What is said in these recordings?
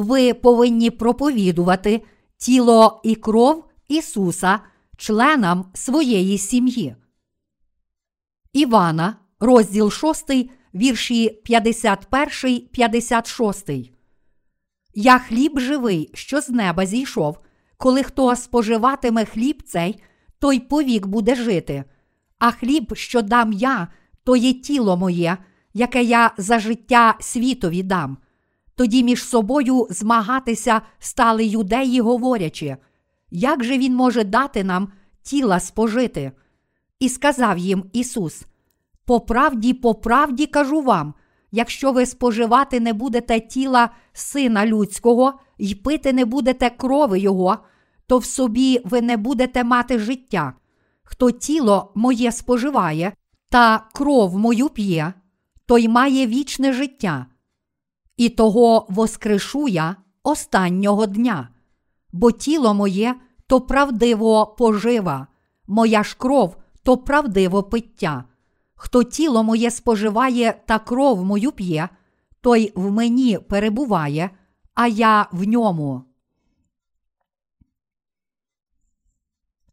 ви повинні проповідувати тіло і кров Ісуса членам своєї сім'ї. Івана, розділ 6, вірші 51, 56. Я хліб живий, що з неба зійшов. Коли хто споживатиме хліб цей, той повік буде жити. А хліб, що дам я, то є тіло моє, яке я за життя світові дам. Тоді між собою змагатися стали юдеї, говорячи, як же він може дати нам тіла спожити? І сказав їм Ісус: По правді, по правді кажу вам, якщо ви споживати не будете тіла Сина Людського і пити не будете крови Його, то в собі ви не будете мати життя. Хто тіло моє споживає та кров мою п'є, той має вічне життя. І того воскрешу я останнього дня, бо тіло моє то правдиво пожива, моя ж кров то правдиво пиття. Хто тіло моє споживає та кров мою п'є, той в мені перебуває, а я в ньому.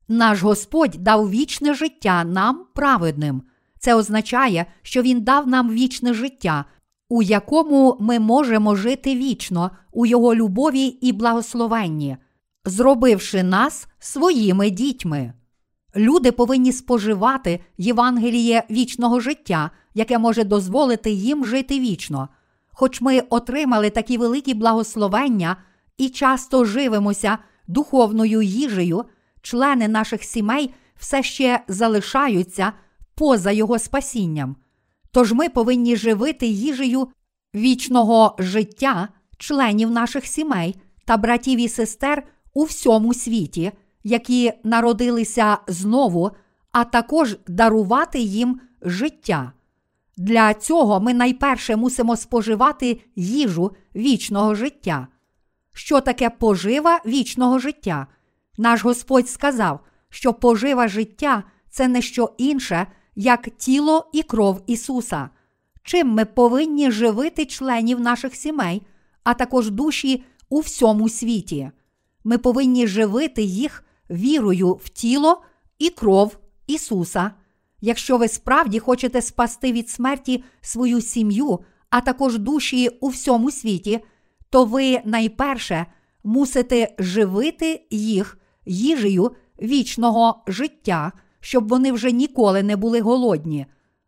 Наш Господь дав вічне життя нам праведним. Це означає, що Він дав нам вічне життя, у якому ми можемо жити вічно у Його любові і благословенні, зробивши нас своїми дітьми. Люди повинні споживати Євангеліє вічного життя, яке може дозволити їм жити вічно. Хоч ми отримали такі великі благословення і часто живемося духовною їжею, члени наших сімей все ще залишаються поза його спасінням. Тож ми повинні живити їжею вічного життя членів наших сімей та братів і сестер у всьому світі, які народилися знову, а також дарувати їм життя. Для цього ми найперше мусимо споживати їжу вічного життя. Що таке пожива вічного життя? Наш Господь сказав, що пожива життя це не що інше, як тіло і кров Ісуса. Чим ми повинні живити членів наших сімей, а також душі у всьому світі. Ми повинні живити їх вірою в тіло і кров Ісуса. Якщо ви справді хочете спасти від смерті свою сім'ю, а також душі у всьому світі, то ви найперше мусите живити їх їжею вічного життя, щоб вони вже ніколи не були голодні.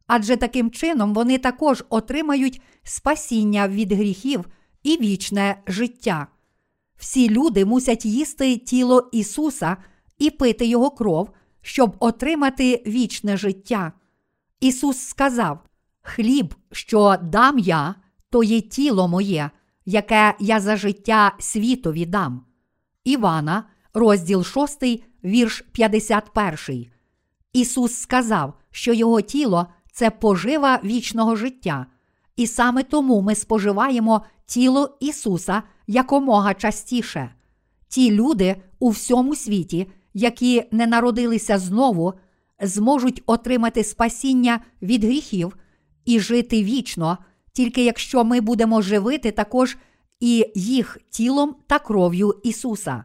Адже таким чином вони також отримають спасіння від гріхів і вічне життя. Всі люди мусять їсти тіло Ісуса і пити Його кров, щоб отримати вічне життя. Ісус сказав: Хліб, що дам я, то є тіло моє, яке я за життя світові дам. Івана, розділ 6, вірш 51. Ісус сказав, що Його тіло це пожива вічного життя, і саме тому ми споживаємо тіло Ісуса якомога частіше. Ті люди у всьому світі, які не народилися знову, зможуть отримати спасіння від гріхів і жити вічно, тільки якщо ми будемо живити також і їх тілом та кров'ю Ісуса.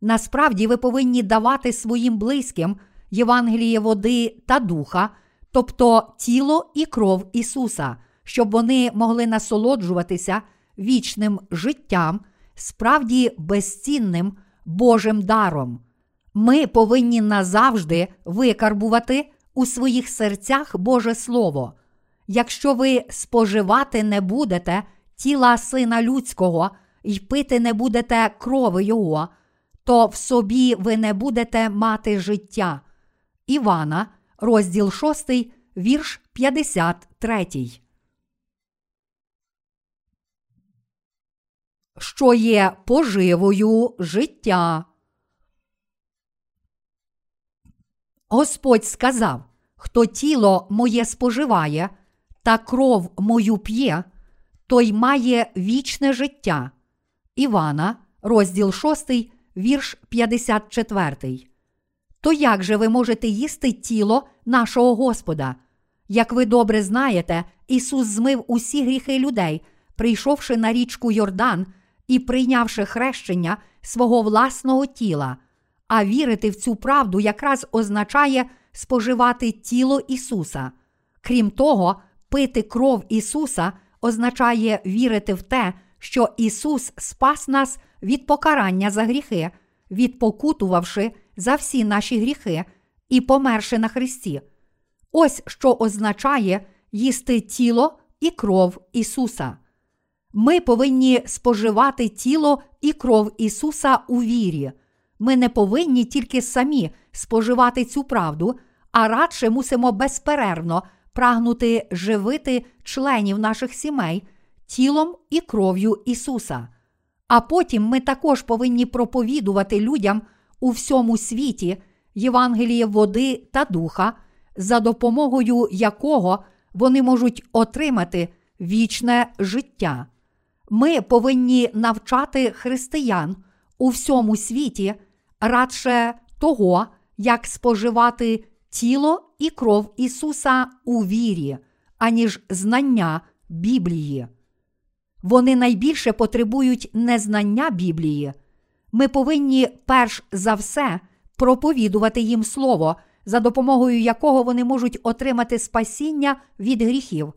Насправді ви повинні давати своїм близьким Євангеліє води та духа, тобто тіло і кров Ісуса, щоб вони могли насолоджуватися вічним життям, справді безцінним Божим даром. Ми повинні назавжди викарбувати у своїх серцях Боже Слово. Якщо ви споживати не будете тіла Сина Людського і пити не будете крови Його, то в собі ви не будете мати життя. Івана, розділ 6, вірш 53. Що є поживою життя? Господь сказав: Хто тіло моє споживає та кров мою п'є, той має вічне життя. Івана, розділ 6, вірш 54. То як же ви можете їсти тіло нашого Господа? Як ви добре знаєте, Ісус змив усі гріхи людей, прийшовши на річку Йордан і прийнявши хрещення свого власного тіла, а вірити в цю правду якраз означає споживати тіло Ісуса. Крім того, пити кров Ісуса означає вірити в те, що Ісус спас нас від покарання за гріхи, відпокутувавши за всі наші гріхи і померши на Христі. Ось що означає їсти тіло і кров Ісуса. Ми повинні споживати тіло і кров Ісуса у вірі. Ми не повинні тільки самі споживати цю правду, а радше мусимо безперервно прагнути живити членів наших сімей тілом і кров'ю Ісуса. А потім ми також повинні проповідувати людям у всьому світі Євангеліє води та духа, за допомогою якого вони можуть отримати вічне життя. Ми повинні навчати християн у всьому світі радше того, як споживати тіло і кров Ісуса у вірі, аніж знання Біблії. Вони найбільше потребують незнання Біблії. Ми повинні перш за все проповідувати їм Слово, за допомогою якого вони можуть отримати спасіння від гріхів.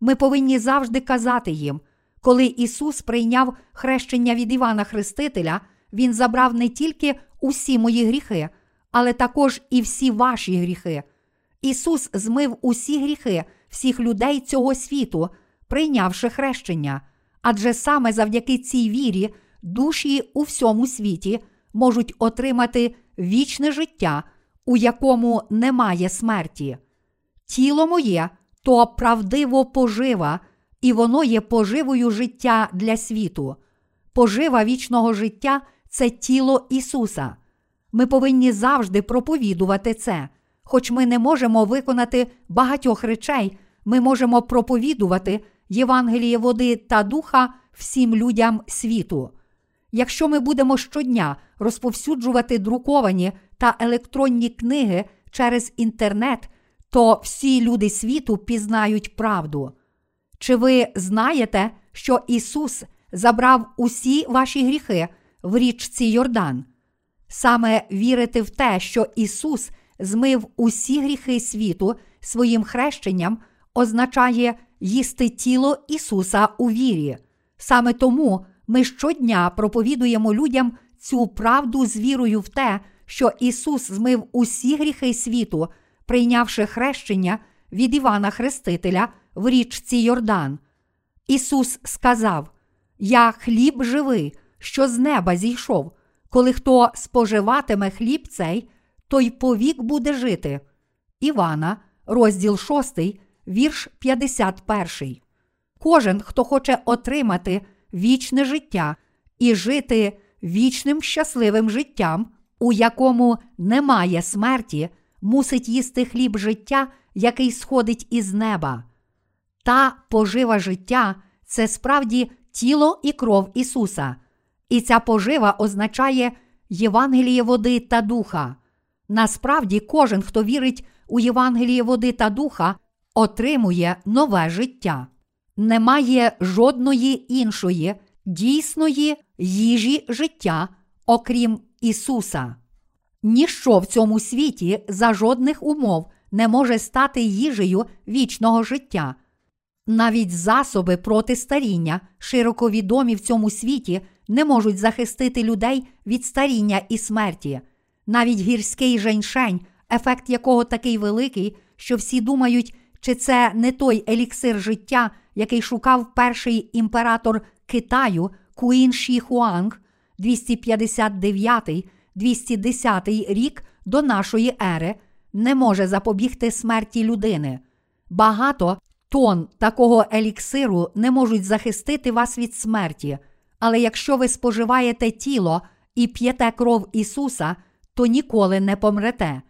Ми повинні завжди казати їм, коли Ісус прийняв хрещення від Івана Хрестителя, Він забрав не тільки усі мої гріхи, але також і всі ваші гріхи. Ісус змив усі гріхи всіх людей цього світу, прийнявши хрещення, адже саме завдяки цій вірі душі у всьому світі можуть отримати вічне життя, у якому немає смерті. Тіло моє то правдиво пожива, і воно є поживою життя для світу. Пожива вічного життя це тіло Ісуса. Ми повинні завжди проповідувати це. Хоч ми не можемо виконати багатьох речей, ми можемо проповідувати Євангеліє води та духа всім людям світу. Якщо ми будемо щодня розповсюджувати друковані та електронні книги через інтернет, то всі люди світу пізнають правду. Чи ви знаєте, що Ісус забрав усі ваші гріхи в річці Йордан? Саме вірити в те, що Ісус змив усі гріхи світу своїм хрещенням, означає їсти тіло Ісуса у вірі. Саме тому ми щодня проповідуємо людям цю правду з вірою в те, що Ісус змив усі гріхи світу, прийнявши хрещення від Івана Хрестителя в річці Йордан. Ісус сказав: Я хліб живий, що з неба зійшов. Коли хто споживатиме хліб цей, той повік буде жити. Івана, розділ 6, вірш 51. Кожен, хто хоче отримати вічне життя і жити вічним щасливим життям, у якому немає смерті, мусить їсти хліб життя, який сходить із неба. Та пожива життя це справді тіло і кров Ісуса. І ця пожива означає Євангеліє води та духа. Насправді, кожен, хто вірить у Євангеліє води та духа, отримує нове життя. Немає жодної іншої дійсної їжі життя, окрім Ісуса. Ніщо в цьому світі за жодних умов не може стати їжею вічного життя. Навіть засоби проти старіння, широко відомі в цьому світі, не можуть захистити людей від старіння і смерті. Навіть гірський женьшень, ефект якого такий великий, що всі думають, чи це не той еліксир життя, який шукав перший імператор Китаю Цінь Ши Хуанг 259-210 рік до нашої ери, не може запобігти смерті людини. Багато тон такого еліксиру не можуть захистити вас від смерті. Але якщо ви споживаєте тіло і п'єте кров Ісуса, то ніколи не помрете.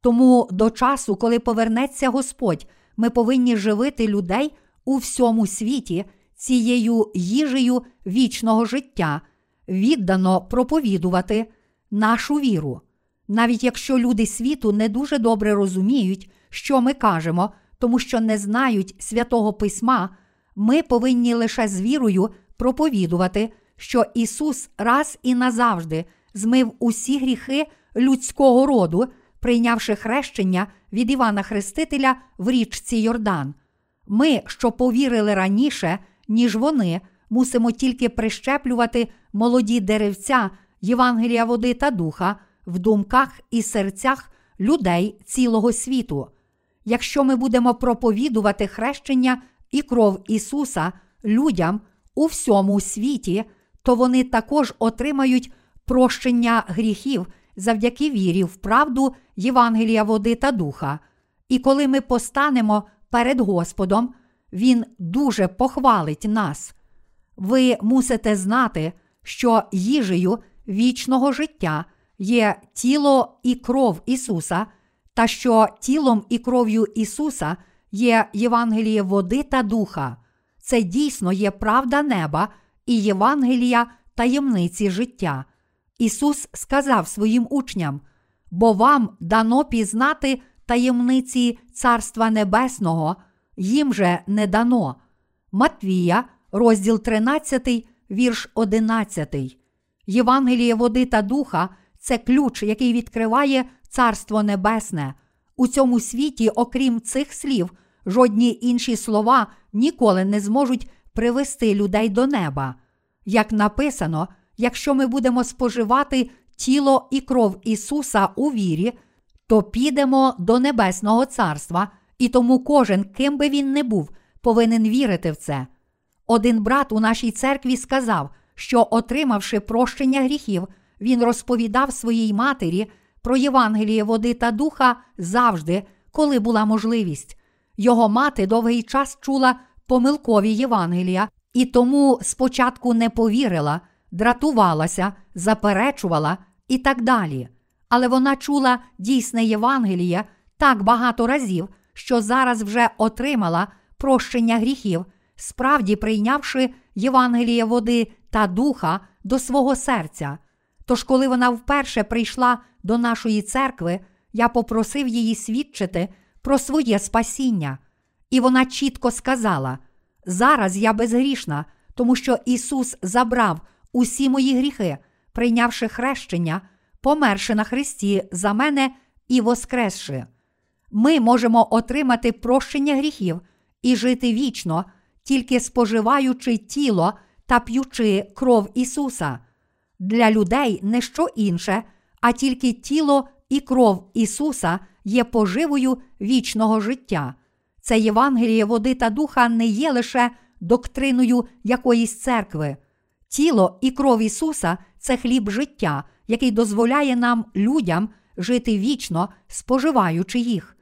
Тому до часу, коли повернеться Господь, ми повинні живити людей у всьому світі цією їжею вічного життя, віддано проповідувати нашу віру. Навіть якщо люди світу не дуже добре розуміють, що ми кажемо, тому що не знають святого письма, ми повинні лише з вірою проповідувати, що Ісус раз і назавжди змив усі гріхи людського роду, прийнявши хрещення від Івана Хрестителя в річці Йордан. Ми, що повірили раніше, ніж вони, мусимо тільки прищеплювати молоді деревця Євангелія води та духа в думках і серцях людей цілого світу. Якщо ми будемо проповідувати хрещення і кров Ісуса людям у всьому світі, то вони також отримають прощення гріхів завдяки вірі в правду Євангелія води та духа. І коли ми постанемо перед Господом, Він дуже похвалить нас. Ви мусите знати, що їжею вічного життя є тіло і кров Ісуса, та що тілом і кров'ю Ісуса є Євангеліє води та духа. Це дійсно є правда неба і Євангелія таємниці життя. Ісус сказав своїм учням: бо вам дано пізнати таємниці Царства Небесного, їм же не дано. Матвія, розділ 13, вірш 11. Євангеліє води та духа це ключ, який відкриває Царство Небесне. У цьому світі, окрім цих слів, жодні інші слова ніколи не зможуть привести людей до неба. Як написано, якщо ми будемо споживати тіло і кров Ісуса у вірі, то підемо до Небесного Царства, і тому кожен, ким би він не був, повинен вірити в це. Один брат у нашій церкві сказав, що, отримавши прощення гріхів, він розповідав своїй матері про Євангеліє води та духа завжди, коли була можливість. Його мати довгий час чула помилкові Євангелія і тому спочатку не повірила, дратувалася, заперечувала і так далі. Але вона чула дійсне Євангеліє так багато разів, що зараз вже отримала прощення гріхів, справді прийнявши Євангеліє води та духа до свого серця. Тож, коли вона вперше прийшла до нашої церкви, я попросив її свідчити про своє спасіння. І вона чітко сказала: зараз я безгрішна, тому що Ісус забрав усі мої гріхи, прийнявши хрещення, померши на Христі за мене і воскресши. Ми можемо отримати прощення гріхів і жити вічно, тільки споживаючи тіло та п'ючи кров Ісуса. Для людей не що інше, а тільки тіло і кров Ісуса є поживою вічного життя. Це Євангеліє води та духа не є лише доктриною якоїсь церкви. Тіло і кров Ісуса це хліб життя, який дозволяє нам, людям, жити вічно, споживаючи їх.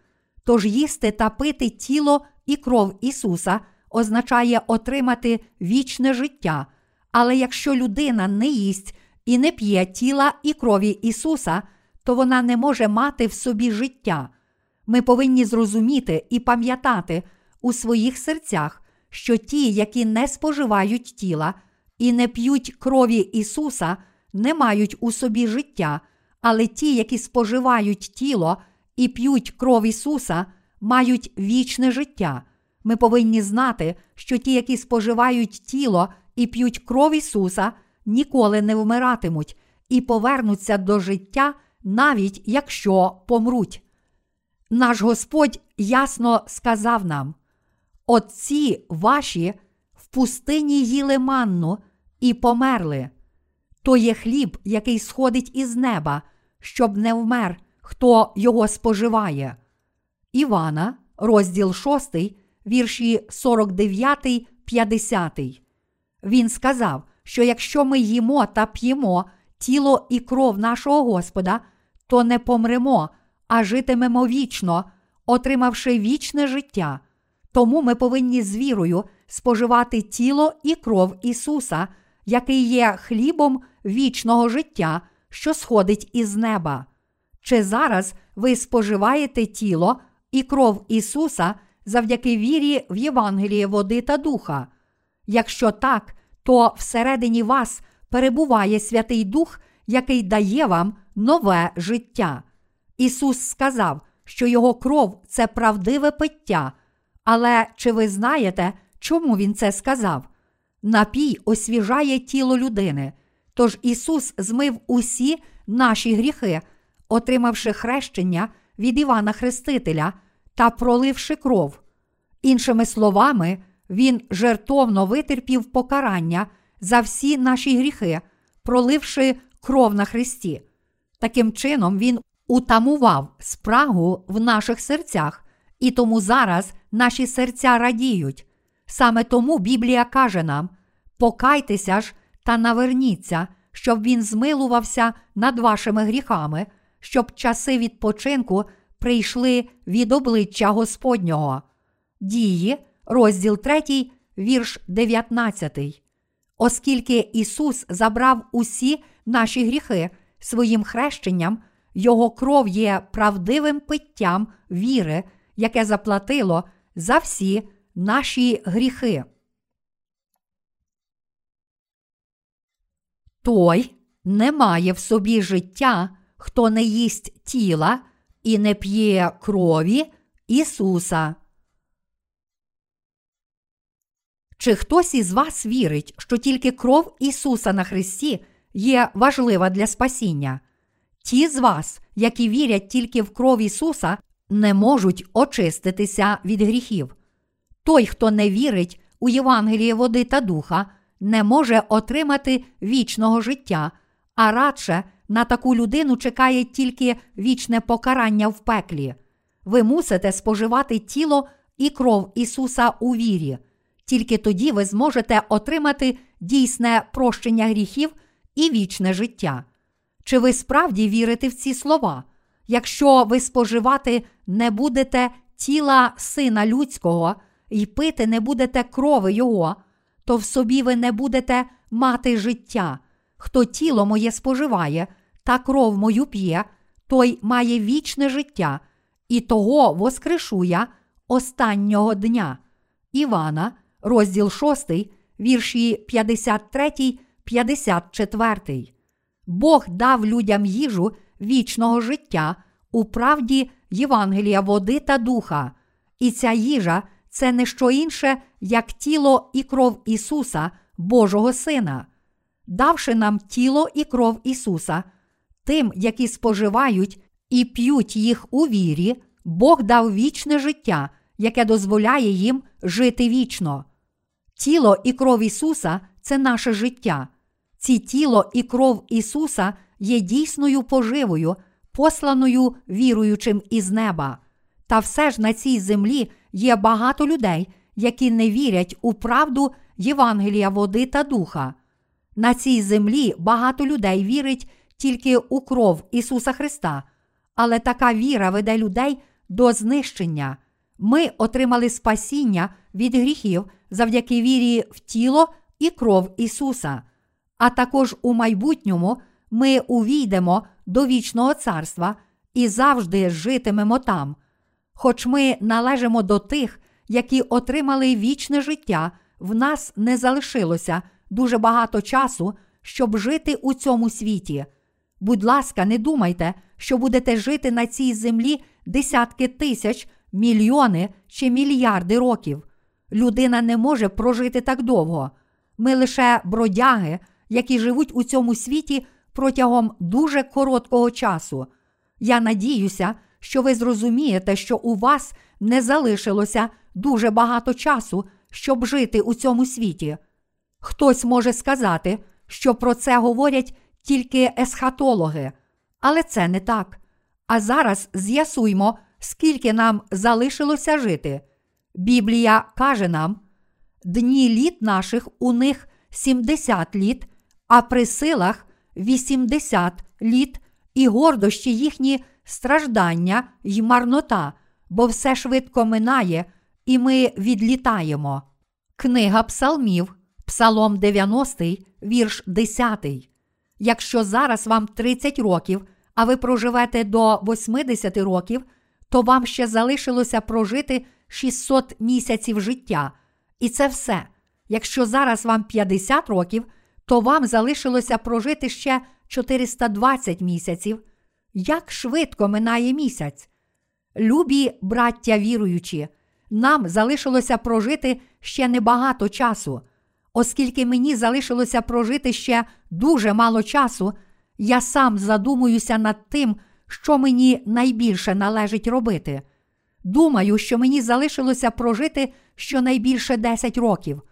Тож їсти та пити тіло і кров Ісуса означає отримати вічне життя. Але якщо людина не їсть і не п'є тіла і крові Ісуса, то вона не може мати в собі життя. Ми повинні зрозуміти і пам'ятати у своїх серцях, що ті, які не споживають тіла і не п'ють крові Ісуса, не мають у собі життя, але ті, які споживають тіло і п'ють кров Ісуса, мають вічне життя. Ми повинні знати, що ті, які споживають тіло і п'ють кров Ісуса, ніколи не вмиратимуть і повернуться до життя, навіть якщо помруть. Наш Господь ясно сказав нам: Отці ваші в пустині їли манну і померли. То є хліб, який сходить із неба, щоб не вмер, хто його споживає. Івана, розділ 6, вірші 49, 50. Він сказав, що якщо ми їмо та п'ємо тіло і кров нашого Господа, то не помремо, а житимемо вічно, отримавши вічне життя. Тому ми повинні з вірою споживати тіло і кров Ісуса, який є хлібом вічного життя, що сходить із неба. Чи зараз ви споживаєте тіло і кров Ісуса завдяки вірі в Євангеліє води та духа? Якщо так, то всередині вас перебуває Святий Дух, який дає вам нове життя. Ісус сказав, що Його кров це правдиве пиття. Але чи ви знаєте, чому Він це сказав? Напій освіжає тіло людини. Тож Ісус змив усі наші гріхи, отримавши хрещення від Івана Хрестителя та проливши кров. Іншими словами, Він жертовно витерпів покарання за всі наші гріхи, проливши кров на Христі. Таким чином, Він утамував спрагу в наших серцях, і тому зараз наші серця радіють. Саме тому Біблія каже нам: покайтеся ж та наверніться, щоб він змилувався над вашими гріхами, щоб часи відпочинку прийшли від обличчя Господнього. Дії, розділ 3, вірш 19. Оскільки Ісус забрав усі наші гріхи своїм хрещенням, Його кров є правдивим питтям віри, яке заплатило за всі наші гріхи. Той не має в собі життя, хто не їсть тіла і не п'є крові Ісуса. Чи хтось із вас вірить, що тільки кров Ісуса на Христі є важлива для спасіння? Ті з вас, які вірять тільки в кров Ісуса, не можуть очиститися від гріхів. Той, хто не вірить у Євангеліє води та духа, не може отримати вічного життя, а радше на таку людину чекає тільки вічне покарання в пеклі. Ви мусите споживати тіло і кров Ісуса у вірі. Тільки тоді ви зможете отримати дійсне прощення гріхів і вічне життя. Чи ви справді вірите в ці слова? Якщо ви споживати не будете тіла Сина Людського і пити не будете крови Його, то в собі ви не будете мати життя. Хто тіло моє споживає та кров мою п'є, той має вічне життя, і того воскрешує останнього дня. Івана, розділ 6, вірші 53, 54. Бог дав людям їжу вічного життя у правді Євангелія води та духа, і ця їжа це не що інше, як тіло і кров Ісуса, Божого Сина, давши нам тіло і кров Ісуса, тим, які споживають і п'ють їх у вірі, Бог дав вічне життя, яке дозволяє їм жити вічно. Тіло і кров Ісуса це наше життя. Ці тіло і кров Ісуса є дійсною поживою, посланою віруючим із неба. Та все ж на цій землі є багато людей, які не вірять у правду Євангелія води та духа. На цій землі багато людей вірить тільки у кров Ісуса Христа, але така віра веде людей до знищення. Ми отримали спасіння від гріхів завдяки вірі в тіло і кров Ісуса. А також у майбутньому ми увійдемо до вічного царства і завжди житимемо там. Хоч ми належимо до тих, які отримали вічне життя, в нас не залишилося дуже багато часу, щоб жити у цьому світі. Будь ласка, не думайте, що будете жити на цій землі десятки тисяч, мільйони чи мільярди років. Людина не може прожити так довго. Ми лише бродяги, які живуть у цьому світі протягом дуже короткого часу. Я надіюся, що ви зрозумієте, що у вас не залишилося дуже багато часу, щоб жити у цьому світі. Хтось може сказати, що про це говорять тільки есхатологи, але це не так. А зараз з'ясуймо, скільки нам залишилося жити. Біблія каже нам: дні літ наших у них 70 літ, а при силах 80 літ, і гордощі їхні страждання й марнота, бо все швидко минає, і ми відлітаємо. Книга Псалмів, Псалом 90, вірш 10. Якщо зараз вам 30 років, а ви проживете до 80 років, то вам ще залишилося прожити 600 місяців життя. І це все. Якщо зараз вам 50 років, то вам залишилося прожити ще 420 місяців. Як швидко минає місяць. Любі браття віруючі, нам залишилося прожити ще небагато часу. Оскільки мені залишилося прожити ще дуже мало часу, я сам задумуюся над тим, що мені найбільше належить робити. Думаю, що мені залишилося прожити щонайбільше 10 років.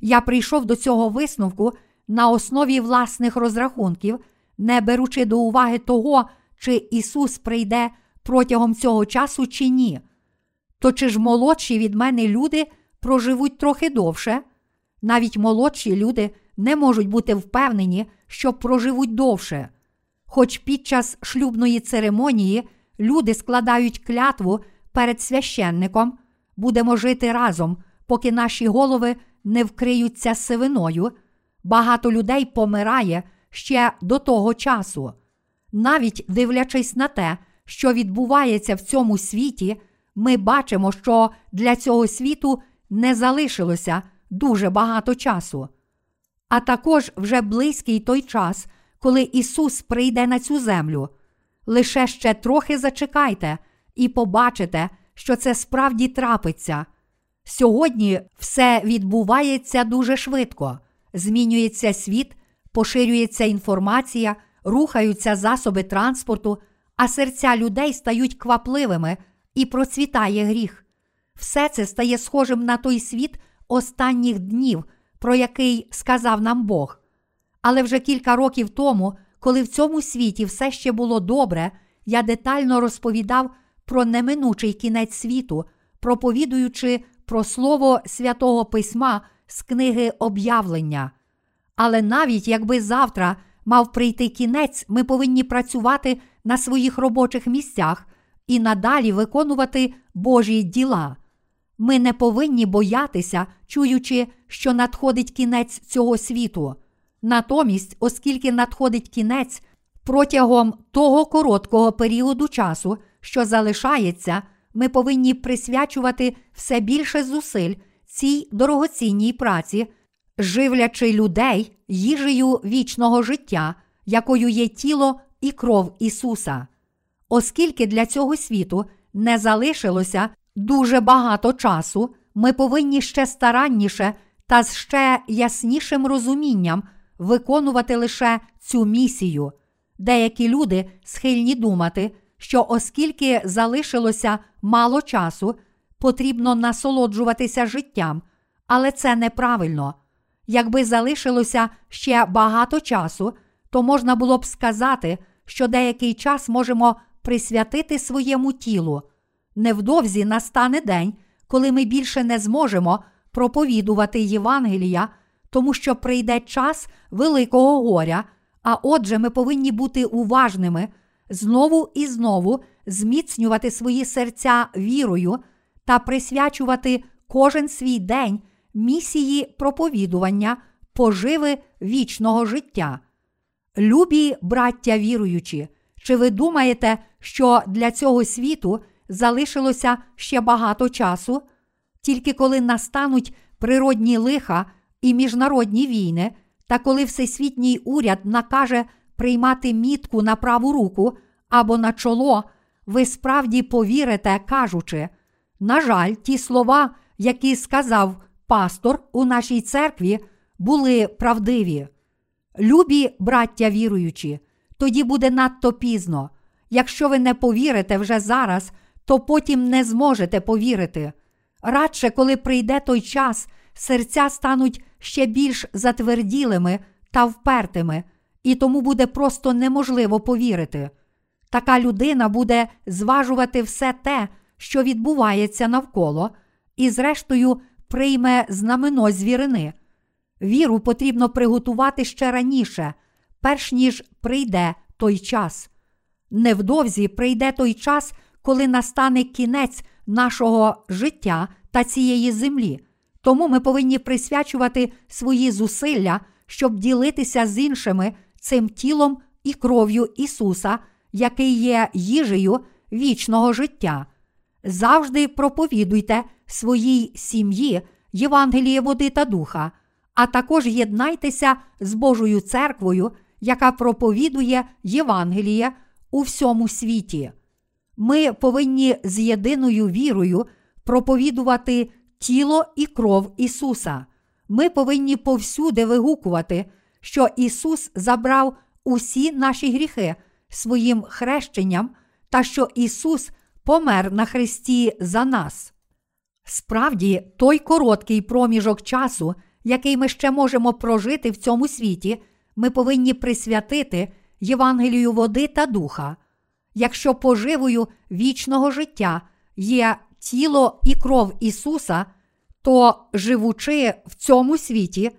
Я прийшов до цього висновку на основі власних розрахунків, не беручи до уваги того, чи Ісус прийде протягом цього часу чи ні. То чи ж молодші від мене люди проживуть трохи довше? Навіть молодші люди не можуть бути впевнені, що проживуть довше. Хоч під час шлюбної церемонії люди складають клятву перед священником, будемо жити разом, поки наші голови не вкриються сивиною, багато людей помирає ще до того часу. Навіть дивлячись на те, що відбувається в цьому світі, ми бачимо, що для цього світу не залишилося дуже багато часу. А також вже близький той час, коли Ісус прийде на цю землю. Лише ще трохи зачекайте і побачите, що це справді трапиться. Сьогодні все відбувається дуже швидко, змінюється світ, поширюється інформація, рухаються засоби транспорту, а серця людей стають квапливими і процвітає гріх. Все це стає схожим на той світ останніх днів, про який сказав нам Бог. Але вже кілька років тому, коли в цьому світі все ще було добре, я детально розповідав про неминучий кінець світу, проповідуючи про слово святого Письма з книги об'явлення. Але навіть якби завтра мав прийти кінець, ми повинні працювати на своїх робочих місцях і надалі виконувати Божі діла. Ми не повинні боятися, чуючи, що надходить кінець цього світу. Натомість, оскільки надходить кінець протягом того короткого періоду часу, що залишається, ми повинні присвячувати все більше зусиль цій дорогоцінній праці, живлячи людей їжею вічного життя, якою є тіло і кров Ісуса. Оскільки для цього світу не залишилося дуже багато часу, ми повинні ще старанніше та з ще яснішим розумінням виконувати лише цю місію. Деякі люди схильні думати, що оскільки залишилося мало часу, потрібно насолоджуватися життям, але це неправильно. Якби залишилося ще багато часу, то можна було б сказати, що деякий час можемо присвятити своєму тілу. Невдовзі настане день, коли ми більше не зможемо проповідувати Євангелія, тому що прийде час великого горя, а отже, ми повинні бути уважними, знову і знову зміцнювати свої серця вірою та присвячувати кожен свій день місії проповідування поживи вічного життя. Любі браття віруючі, чи ви думаєте, що для цього світу залишилося ще багато часу? Тільки коли настануть природні лиха і міжнародні війни, та коли всесвітній уряд накаже приймати мітку на праву руку або на чоло, ви справді повірите, кажучи, на жаль, ті слова, які сказав пастор у нашій церкві, були правдиві. Любі браття віруючі, тоді буде надто пізно. Якщо ви не повірите вже зараз, то потім не зможете повірити. Радше, коли прийде той час, серця стануть ще більш затверділими та впертими, і тому буде просто неможливо повірити. Така людина буде зважувати все те, що відбувається навколо, і, зрештою, прийме знамено звірини. Віру потрібно приготувати ще раніше, перш ніж прийде той час. Невдовзі прийде той час, коли настане кінець нашого життя та цієї землі. Тому ми повинні присвячувати свої зусилля, щоб ділитися з іншими цим тілом і кров'ю Ісуса, який є їжею вічного життя. Завжди проповідуйте своїй сім'ї Євангеліє води та духа, а також єднайтеся з Божою церквою, яка проповідує Євангеліє у всьому світі. Ми повинні з єдиною вірою проповідувати тіло і кров Ісуса. ми повинні повсюди вигукувати, що Ісус забрав усі наші гріхи своїм хрещенням та що Ісус помер на Христі за нас. Справді, той короткий проміжок часу, який ми ще можемо прожити в цьому світі, ми повинні присвятити Євангелію води та духа. Якщо поживою вічного життя є тіло і кров Ісуса, то живучи в цьому світі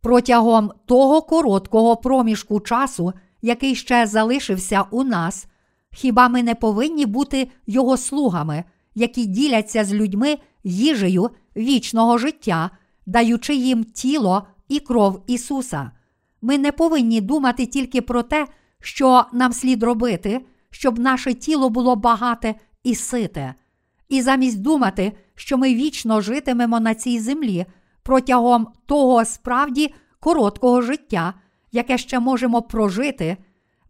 протягом того короткого проміжку часу, який ще залишився у нас, хіба ми не повинні бути Його слугами, які діляться з людьми їжею вічного життя, даючи їм тіло і кров Ісуса? Ми не повинні думати тільки про те, що нам слід робити, щоб наше тіло було багате і сите. І замість думати, що ми вічно житимемо на цій землі протягом того справді короткого життя, яке ще можемо прожити,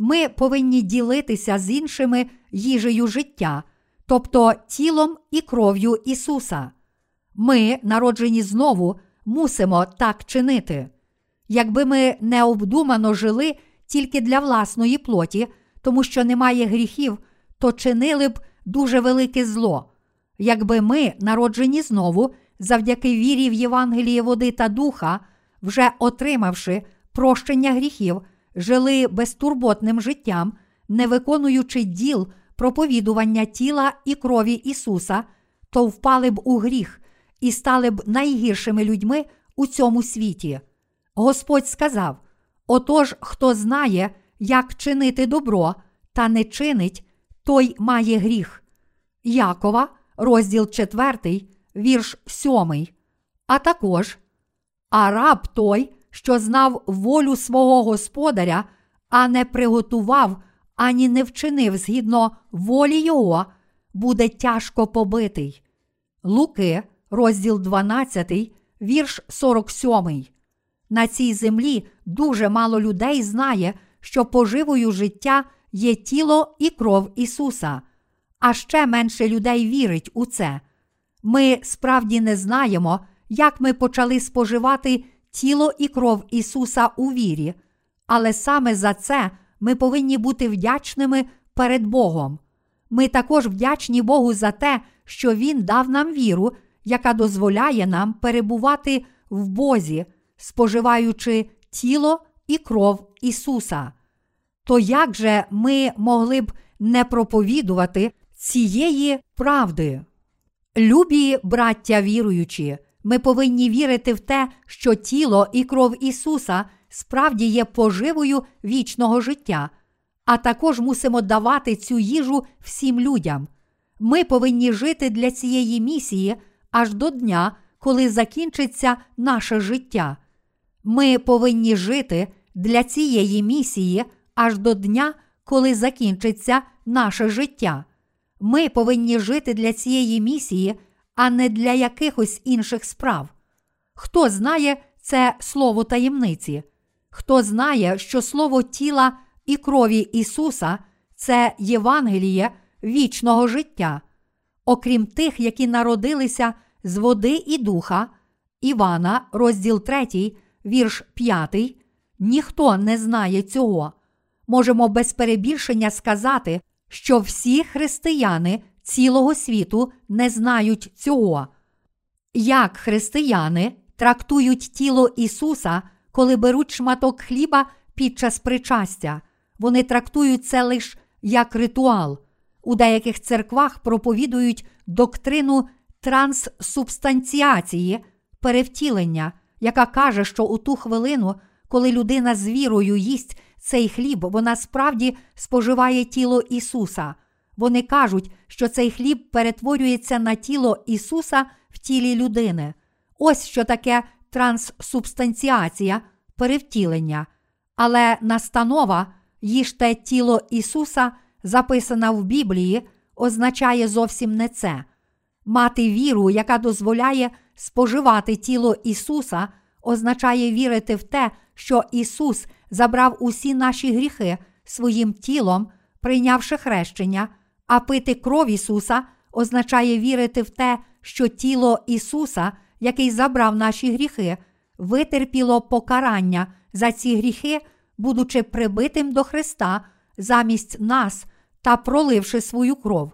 ми повинні ділитися з іншими їжею життя, тобто тілом і кров'ю Ісуса. Ми, народжені знову, мусимо так чинити. Якби ми необдумано жили тільки для власної плоті, тому що немає гріхів, то чинили б дуже велике зло. Якби ми, народжені знову, завдяки вірі в Євангеліє води та духа, вже отримавши прощення гріхів, жили безтурботним життям, не виконуючи діл проповідування тіла і крові Ісуса, то впали б у гріх і стали б найгіршими людьми у цьому світі. Господь сказав: Отож, хто знає, як чинити добро, та не чинить, той має гріх. Якова, розділ 4, вірш 7. А також а раб той, що знав волю свого господаря, а не приготував ані не вчинив згідно волі його, буде тяжко побитий. Луки, розділ 12, вірш 47. На цій землі дуже мало людей знає, що поживою життя є тіло і кров Ісуса, а ще менше людей вірить у це. Ми справді не знаємо, як ми почали споживати тіло і кров Ісуса у вірі, але саме за це ми повинні бути вдячними перед Богом. Ми також вдячні Богу за те, що Він дав нам віру, яка дозволяє нам перебувати в Бозі, споживаючи тіло і кров Ісуса. То як же ми могли б не проповідувати цієї правди? Любі браття віруючі, ми повинні вірити в те, що тіло і кров Ісуса справді є поживою вічного життя, а також мусимо давати цю їжу всім людям. Ми повинні жити для цієї місії аж до дня, коли закінчиться наше життя. Ми повинні жити для цієї місії аж до дня, коли закінчиться наше життя. Ми повинні жити для цієї місії, а не для якихось інших справ. Хто знає це слово таємниці? Хто знає, що слово тіла і крові Ісуса це Євангеліє вічного життя, окрім тих, які народилися з води і духа, Івана, розділ 3, вірш 5, ніхто не знає цього. Можемо без перебільшення сказати, що всі християни цілого світу не знають цього. Як християни трактують тіло Ісуса, коли беруть шматок хліба під час причастя, вони трактують це лише як ритуал. У деяких церквах проповідують доктрину транссубстанціації, перевтілення, яка каже, що у ту хвилину, коли людина з вірою їсть цей хліб, вона справді споживає тіло Ісуса. Вони кажуть, що цей хліб перетворюється на тіло Ісуса в тілі людини. Ось що таке транссубстанціація, перевтілення. Але настанова їжте тіло Ісуса, записана в Біблії, означає зовсім не це. Мати віру, яка дозволяє споживати тіло Ісуса, означає вірити в те, що Ісус забрав усі наші гріхи своїм тілом, прийнявши хрещення, а пити кров Ісуса означає вірити в те, що тіло Ісуса, який забрав наші гріхи, витерпіло покарання за ці гріхи, будучи прибитим до Христа замість нас та проливши свою кров.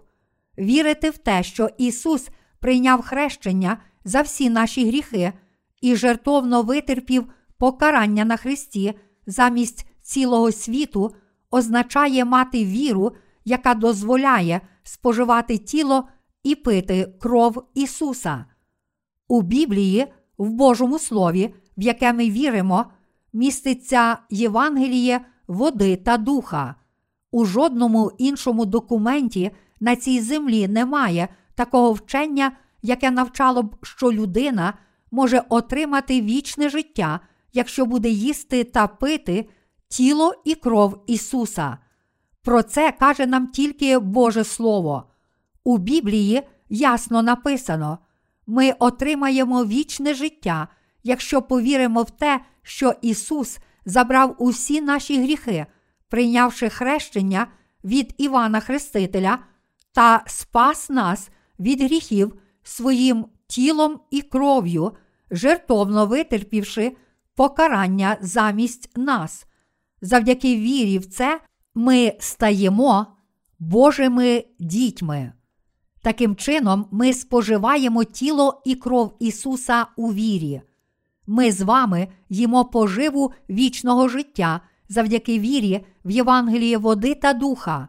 Вірити в те, що Ісус прийняв хрещення за всі наші гріхи і жертовно витерпів покарання на Христі замість цілого світу, означає мати віру, яка дозволяє споживати тіло і пити кров Ісуса. У Біблії, в Божому Слові, в яке ми віримо, міститься Євангеліє води та духа. У жодному іншому документі на цій землі немає такого вчення, яке навчало б, що людина може отримати вічне життя, якщо буде їсти та пити тіло і кров Ісуса. Про це каже нам тільки Боже Слово. У Біблії ясно написано: ми отримаємо вічне життя, якщо повіримо в те, що Ісус забрав усі наші гріхи, прийнявши хрещення від Івана Хрестителя та спас нас від гріхів своїм тілом і кров'ю, жертовно витерпівши покарання замість нас. Завдяки вірі в це ми стаємо Божими дітьми. Таким чином, ми споживаємо тіло і кров Ісуса у вірі. Ми з вами їмо поживу вічного життя завдяки вірі в Євангеліє води та духа.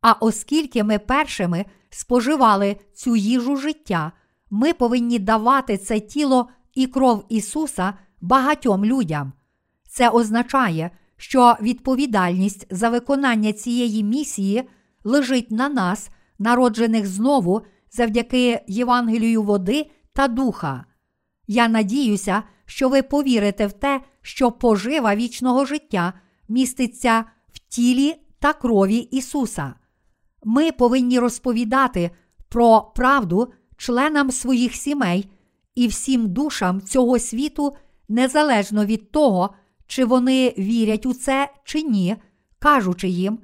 А оскільки ми першими споживали цю їжу життя, ми повинні давати це тіло і кров Ісуса багатьом людям. Це означає, що відповідальність за виконання цієї місії лежить на нас, народжених знову завдяки Євангелію води та духа. Я надіюся, що ви повірите в те, що пожива вічного життя міститься в тілі та крові Ісуса. Ми повинні розповідати про правду членам своїх сімей і всім душам цього світу, незалежно від того, чи вони вірять у це чи ні, кажучи їм,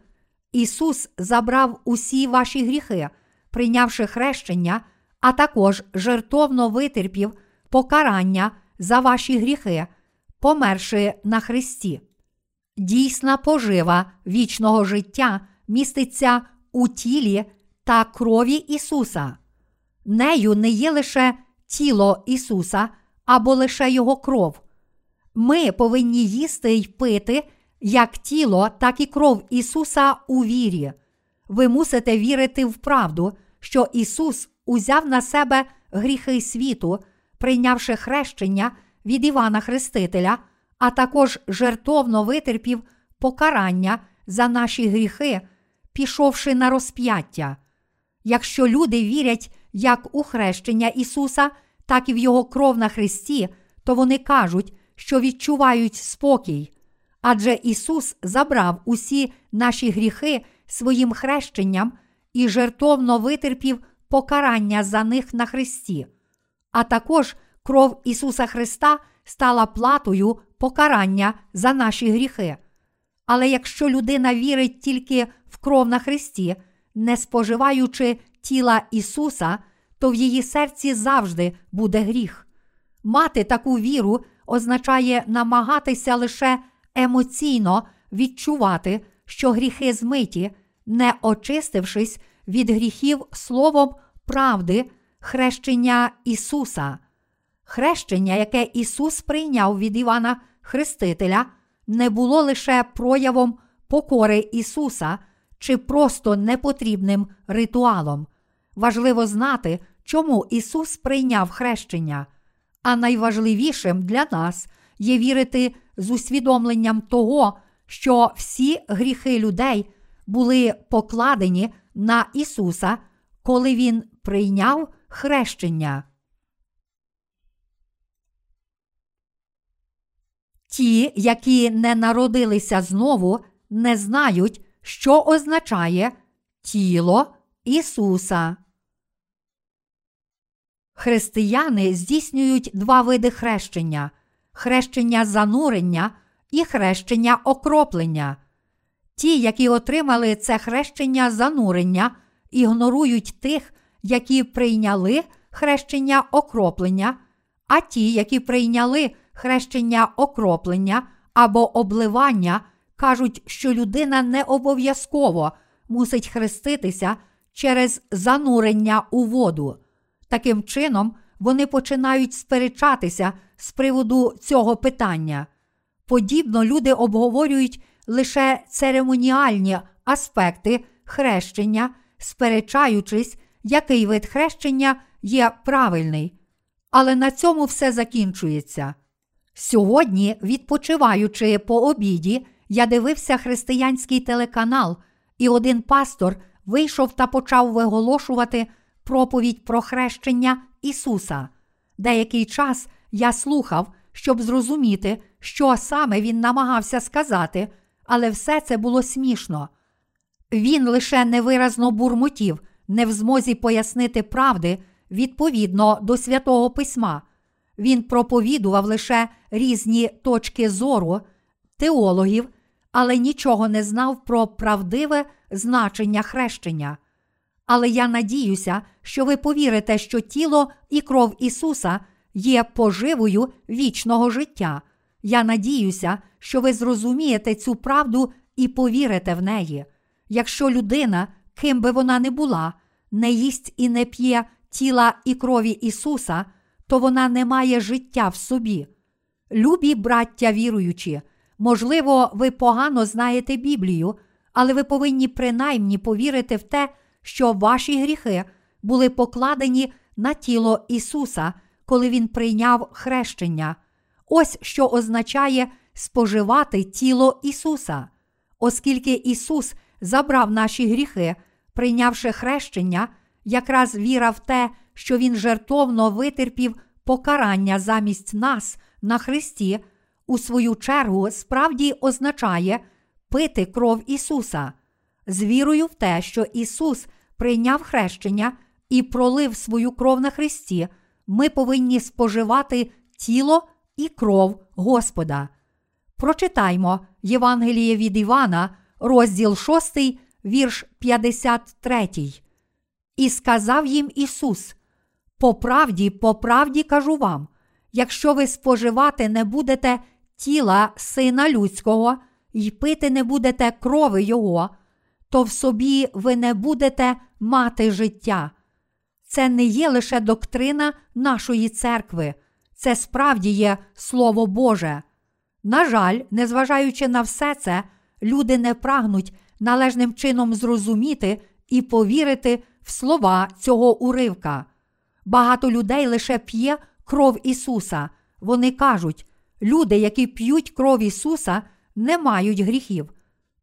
Ісус забрав усі ваші гріхи, прийнявши хрещення, а також жертовно витерпів покарання за ваші гріхи, померши на Христі. Дійсна пожива вічного життя міститься у тілі та крові Ісуса. Нею не є лише тіло Ісуса або лише Його кров. Ми повинні їсти й пити як тіло, так і кров Ісуса у вірі. Ви мусите вірити в правду, що Ісус узяв на себе гріхи світу, прийнявши хрещення від Івана Хрестителя, а також жертовно витерпів покарання за наші гріхи, пішовши на розп'яття. Якщо люди вірять як у хрещення Ісуса, так і в Його кров на Христі, то вони кажуть, що відчувають спокій. Адже Ісус забрав усі наші гріхи своїм хрещенням і жертовно витерпів покарання за них на Христі. А також кров Ісуса Христа стала платою покарання за наші гріхи. Але якщо людина вірить тільки в кров на Христі, не споживаючи тіла Ісуса, то в її серці завжди буде гріх. Мати таку віру означає намагатися лише емоційно відчувати, що гріхи змиті, не очистившись від гріхів словом правди, хрещення Ісуса. Хрещення, яке Ісус прийняв від Івана Хрестителя, не було лише проявом покори Ісуса чи просто непотрібним ритуалом. Важливо знати, чому Ісус прийняв хрещення. А найважливішим для нас є вірити з усвідомленням того, що всі гріхи людей були покладені на Ісуса, коли Він прийняв хрещення. Ті, які не народилися знову, не знають, що означає тіло Ісуса. Християни здійснюють два види хрещення хрещення занурення і хрещення окроплення. Ті, які отримали це хрещення занурення, ігнорують тих, які прийняли хрещення окроплення, а ті, які прийняли хрещення окроплення або обливання, кажуть, що людина не обов'язково мусить хреститися через занурення у воду. Таким чином, вони починають сперечатися з приводу цього питання. Подібно люди обговорюють лише церемоніальні аспекти хрещення, сперечаючись, який вид хрещення є правильний. Але на цьому все закінчується. Сьогодні, відпочиваючи по обіді, я дивився християнський телеканал, і один пастор вийшов та почав виголошувати проповідь про хрещення Ісуса. Деякий час я слухав, щоб зрозуміти, що саме він намагався сказати, але все це було смішно. Він лише невиразно бурмотів, не в змозі пояснити правди відповідно до святого письма. Він проповідував лише різні точки зору теологів, але нічого не знав про правдиве значення хрещення. Але я надіюся, що ви повірите, що тіло і кров Ісуса є поживою вічного життя. Я надіюся, що ви зрозумієте цю правду і повірите в неї. Якщо людина, ким би вона не була, не їсть і не п'є тіла і крові Ісуса, то вона не має життя в собі. Любі браття віруючі, можливо, ви погано знаєте Біблію, але ви повинні принаймні повірити в те, що ваші гріхи були покладені на тіло Ісуса, коли Він прийняв хрещення. Ось що означає споживати тіло Ісуса. Оскільки Ісус забрав наші гріхи, прийнявши хрещення, якраз віра в те, що Він жертовно витерпів покарання замість нас на Христі, у свою чергу справді означає пити кров Ісуса. З вірою в те, що Ісус прийняв хрещення і пролив свою кров на Христі, ми повинні споживати тіло і кров Господа. Прочитаймо Євангеліє від Івана, розділ 6, вірш 53. І сказав їм Ісус: По правді, по правді кажу вам, якщо ви споживати не будете тіла Сина Людського і пити не будете крови Його, то в собі ви не будете мати життя. Це не є лише доктрина нашої церкви, це справді є Слово Боже. На жаль, незважаючи на все це, люди не прагнуть належним чином зрозуміти і повірити в слова цього уривка. Багато людей лише п'є кров Ісуса. Вони кажуть, люди, які п'ють кров Ісуса, не мають гріхів,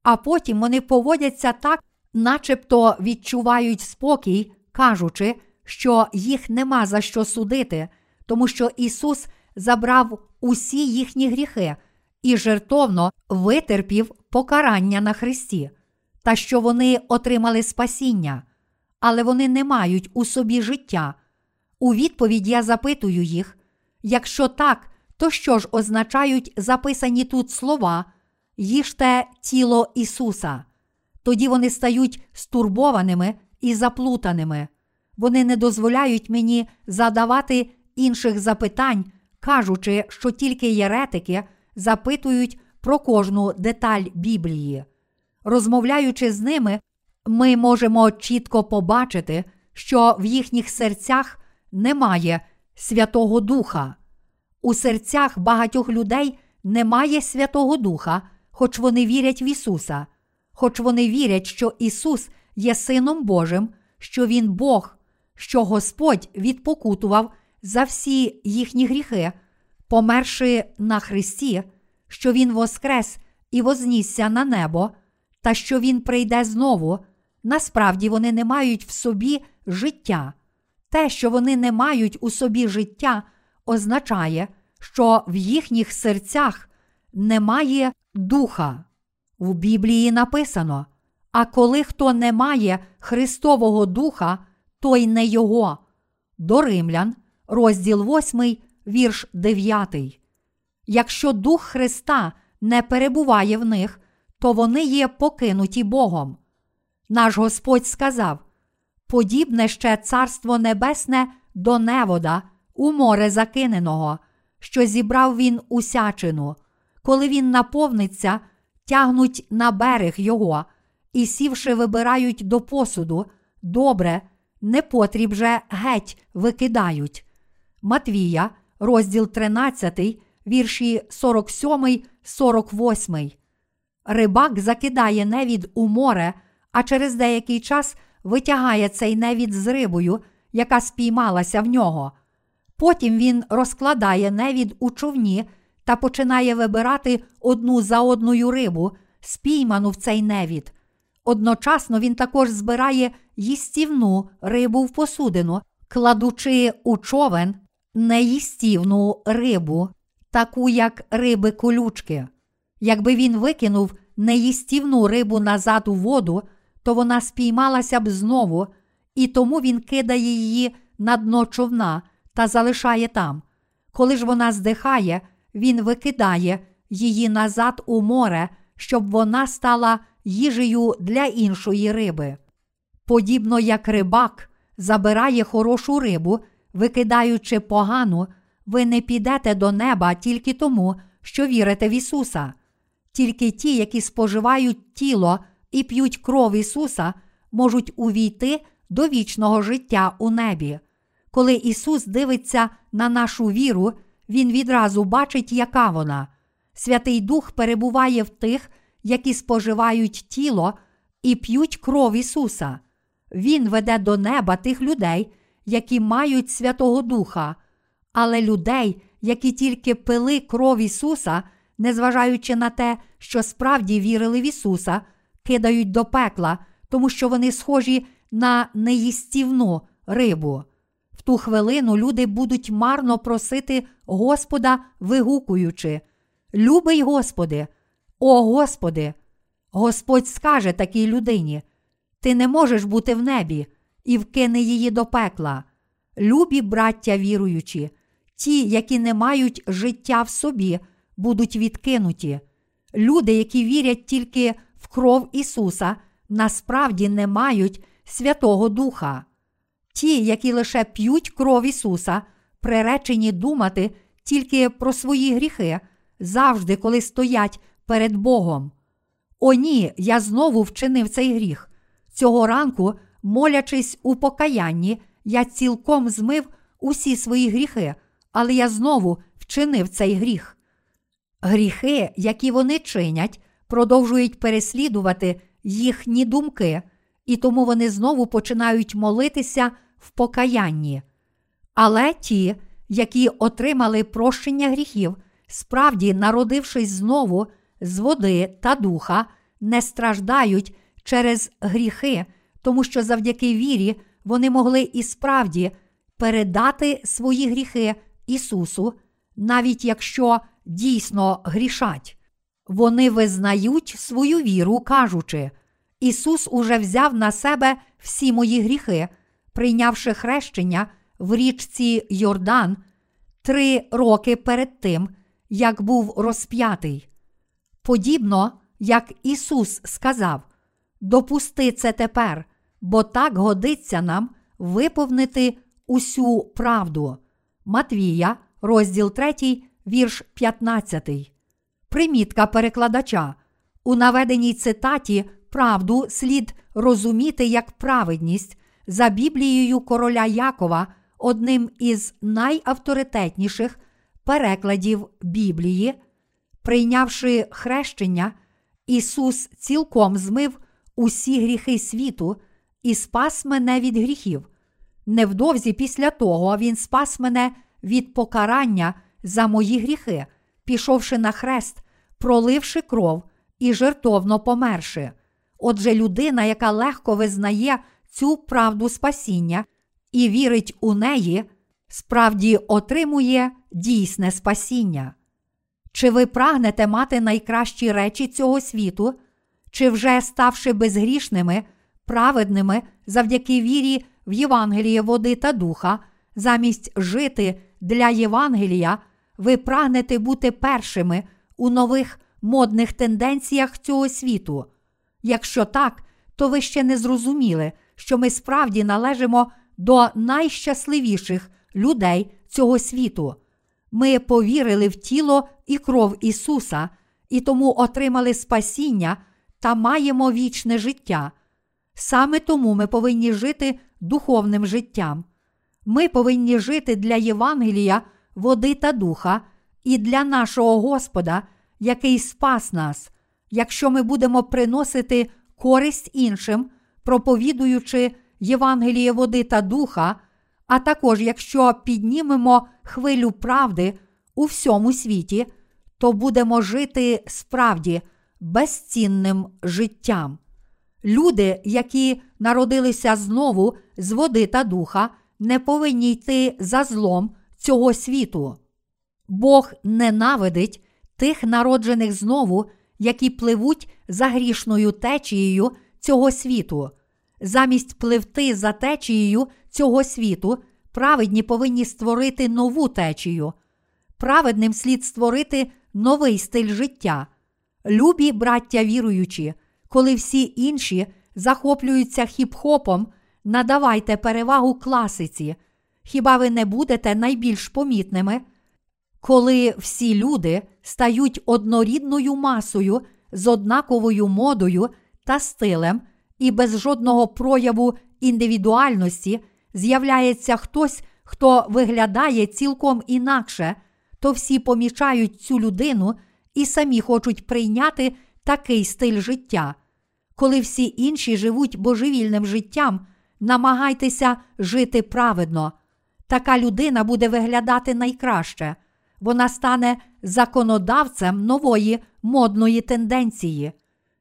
а потім вони поводяться так, начебто відчувають спокій, кажучи, що їх нема за що судити, тому що Ісус забрав усі їхні гріхи і жертовно витерпів покарання на Христі, та що вони отримали спасіння, але вони не мають у собі життя. У відповідь я запитую їх: якщо так, то що ж означають записані тут слова, їжте тіло Ісуса? Тоді вони стають стурбованими і заплутаними. Вони не дозволяють мені задавати інших запитань, кажучи, що тільки єретики запитують про кожну деталь Біблії. Розмовляючи з ними, ми можемо чітко побачити, що в їхніх серцях немає Святого Духа. У серцях багатьох людей немає Святого Духа, хоч вони вірять в Ісуса, хоч вони вірять, що Ісус є Сином Божим, що Він Бог, що Господь відпокутував за всі їхні гріхи, померши на Христі, що Він воскрес і вознісся на небо, та що Він прийде знову, насправді вони не мають в собі життя. Те, що вони не мають у собі життя, означає, що в їхніх серцях немає духа. В Біблії написано: а коли хто не має Христового Духа, той не Його. До Римлян, розділ 8, вірш 9. Якщо Дух Христа не перебуває в них, то вони є покинуті Богом. Наш Господь сказав: подібне ще Царство Небесне до невода, у море закиненого, що зібрав він усячину. Коли він наповниться, тягнуть на берег його і, сівши, вибирають до посуду, добре, непотріб же геть викидають. Матвія, розділ 13, вірші 47, 48. Рибак закидає невід у море, а через деякий час витягає цей невід з рибою, яка спіймалася в нього. Потім він розкладає невід у човні та починає вибирати одну за одною рибу, спійману в цей невід. Одночасно він також збирає їстівну рибу в посудину, кладучи у човен неїстівну рибу, таку як риби колючки. Якби він викинув неїстівну рибу назад у воду, то вона спіймалася б знову, і тому він кидає її на дно човна та залишає там. Коли ж вона здихає, він викидає її назад у море, щоб вона стала їжею для іншої риби. Подібно як рибак забирає хорошу рибу, викидаючи погану, ви не підете до неба тільки тому, що вірите в Ісуса. Тільки ті, які споживають тіло і п'ють кров Ісуса, можуть увійти до вічного життя у небі. Коли Ісус дивиться на нашу віру, Він відразу бачить, яка вона. Святий Дух перебуває в тих, які споживають тіло і п'ють кров Ісуса. Він веде до неба тих людей, які мають Святого Духа, але людей, які тільки пили кров Ісуса, незважаючи на те, що справді вірили в Ісуса, кидають до пекла, тому що вони схожі на неїстівну рибу. Ту хвилину люди будуть марно просити Господа, вигукуючи: Любий Господи, о Господи! Господь скаже такій людині: Ти не можеш бути в небі і вкине її до пекла. Любі браття віруючі, ті, які не мають життя в собі, будуть відкинуті. Люди, які вірять тільки в кров Ісуса, насправді не мають Святого Духа. Ті, які лише п'ють кров Ісуса, приречені думати тільки про свої гріхи, завжди, коли стоять перед Богом. О, ні, я знову вчинив цей гріх. Цього ранку, молячись у покаянні, я цілком змив усі свої гріхи, але я знову вчинив цей гріх. Гріхи, які вони чинять, продовжують переслідувати їхні думки, і тому вони знову починають молитися в покаянні. Але ті, які отримали прощення гріхів, справді, народившись знову з води та духа, не страждають через гріхи, тому що завдяки вірі вони могли і справді передати свої гріхи Ісусу, навіть якщо дійсно грішать. Вони визнають свою віру, кажучи, Ісус уже взяв на себе всі мої гріхи, прийнявши хрещення в річці Йордан три роки перед тим, як був розп'ятий. Подібно, як Ісус сказав: Допусти це тепер, бо так годиться нам виповнити усю правду. Матвія, розділ 3, вірш 15. Примітка перекладача. У наведеній цитаті правду слід розуміти як праведність за Біблією короля Якова, одним із найавторитетніших перекладів Біблії. Прийнявши хрещення, Ісус цілком змив усі гріхи світу і спас мене від гріхів. Невдовзі після того Він спас мене від покарання за мої гріхи, пішовши на хрест, проливши кров і жертовно померши. Отже, людина, яка легко визнає цю правду спасіння і вірить у неї, справді отримує дійсне спасіння. Чи ви прагнете мати найкращі речі цього світу, чи вже ставши безгрішними, праведними завдяки вірі в Євангеліє води та духа, замість жити для Євангелія, ви прагнете бути першими у нових модних тенденціях цього світу? Якщо так, то ви ще не зрозуміли, що ми справді належимо до найщасливіших людей цього світу. Ми повірили в тіло і кров Ісуса, і тому отримали спасіння та маємо вічне життя. Саме тому ми повинні жити духовним життям. Ми повинні жити для Євангелія, води та духа, і для нашого Господа, який спас нас, якщо ми будемо приносити користь іншим, проповідуючи Євангеліє води та духа, а також якщо піднімемо хвилю правди у всьому світі, то будемо жити справді безцінним життям. Люди, які народилися знову з води та духа, не повинні йти за злом цього світу. Бог ненавидить тих народжених знову, які пливуть за грішною течією цього світу. Замість пливти за течією цього світу, праведні повинні створити нову течію. Праведним слід створити новий стиль життя. Любі браття віруючі, коли всі інші захоплюються хіп-хопом, надавайте перевагу класиці. Хіба ви не будете найбільш помітними? Коли всі люди стають однорідною масою з однаковою модою та стилем, і без жодного прояву індивідуальності з'являється хтось, хто виглядає цілком інакше, то всі помічають цю людину і самі хочуть прийняти такий стиль життя. Коли всі інші живуть божевільним життям, намагайтеся жити праведно. Така людина буде виглядати найкраще, вона стане законодавцем нової модної тенденції.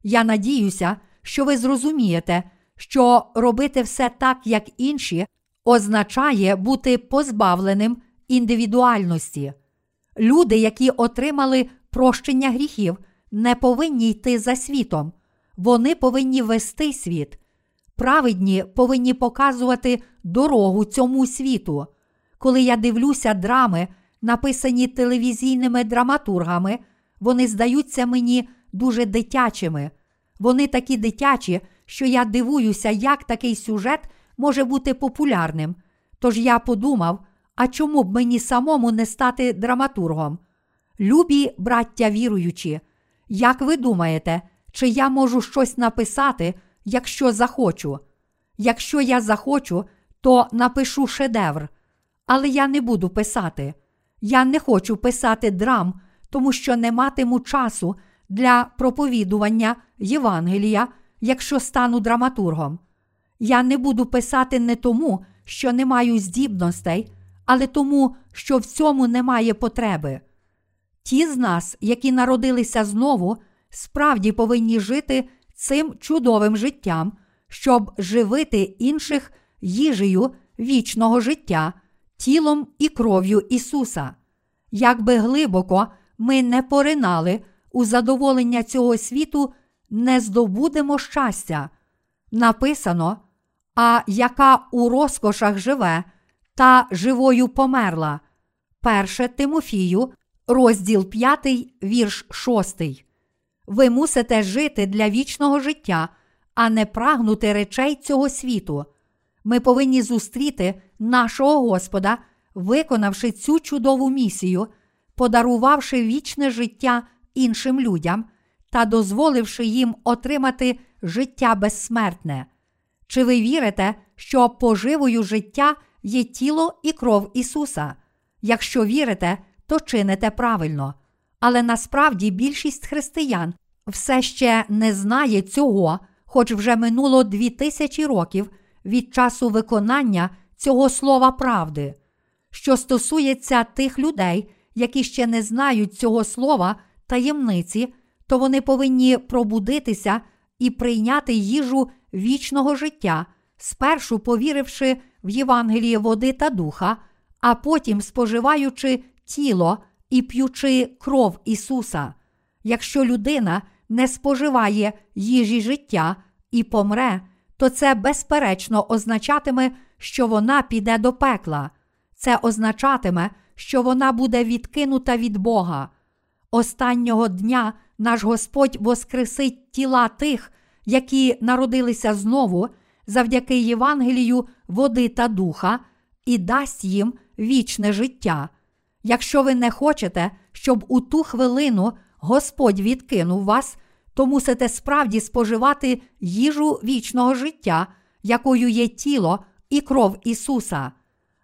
Я надіюся, що ви зрозумієте, що робити все так, як інші, означає бути позбавленим індивідуальності. Люди, які отримали прощення гріхів, не повинні йти за світом, вони повинні вести світ. Праведні повинні показувати дорогу цьому світу. Коли я дивлюся драми, написані телевізійними драматургами, вони здаються мені дуже дитячими. Вони такі дитячі, що я дивуюся, як такий сюжет може бути популярним. Тож я подумав, а чому б мені самому не стати драматургом? Любі браття віруючі, як ви думаєте, чи я можу щось написати, якщо захочу? Якщо я захочу, то напишу шедевр. Але я не буду писати. Я не хочу писати драм, тому що не матиму часу для проповідування Євангелія, якщо стану драматургом. Я не буду писати не тому, що не маю здібностей, але тому, що в цьому немає потреби. Ті з нас, які народилися знову, справді повинні жити цим чудовим життям, щоб живити інших їжею вічного життя, тілом і кров'ю Ісуса. Якби глибоко ми не поринали у задоволення цього світу, не здобудемо щастя. Написано, а яка у розкошах живе, та живою померла. Перше Тимофію, розділ 5, вірш 6. Ви мусите жити для вічного життя, а не прагнути речей цього світу. Ми повинні зустріти нашого Господа, виконавши цю чудову місію, подарувавши вічне життя іншим людям та дозволивши їм отримати життя безсмертне. Чи ви вірите, що поживою життя є тіло і кров Ісуса? Якщо вірите, то чините правильно. Але насправді більшість християн все ще не знає цього, хоч вже минуло дві тисячі років від часу виконання цього слова правди. Що стосується тих людей, які ще не знають цього слова таємниці, то вони повинні пробудитися і прийняти їжу вічного життя, спершу повіривши в Євангеліє води та духа, а потім споживаючи тіло і п'ючи кров Ісуса. Якщо людина не споживає їжі життя і помре, то це безперечно означатиме, що вона піде до пекла. Це означатиме, що вона буде відкинута від Бога. Останнього дня наш Господь воскресить тіла тих, які народилися знову завдяки Євангелію води та духа, і дасть їм вічне життя. Якщо ви не хочете, щоб у ту хвилину Господь відкинув вас, то мусите справді споживати їжу вічного життя, якою є тіло і кров Ісуса.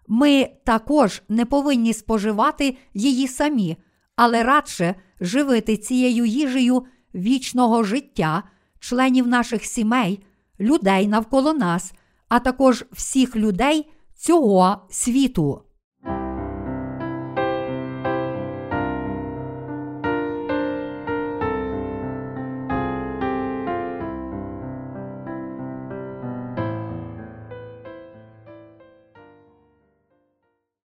Ми також не повинні споживати її самі, але радше живити цією їжею вічного життя, членів наших сімей, людей навколо нас, а також всіх людей цього світу.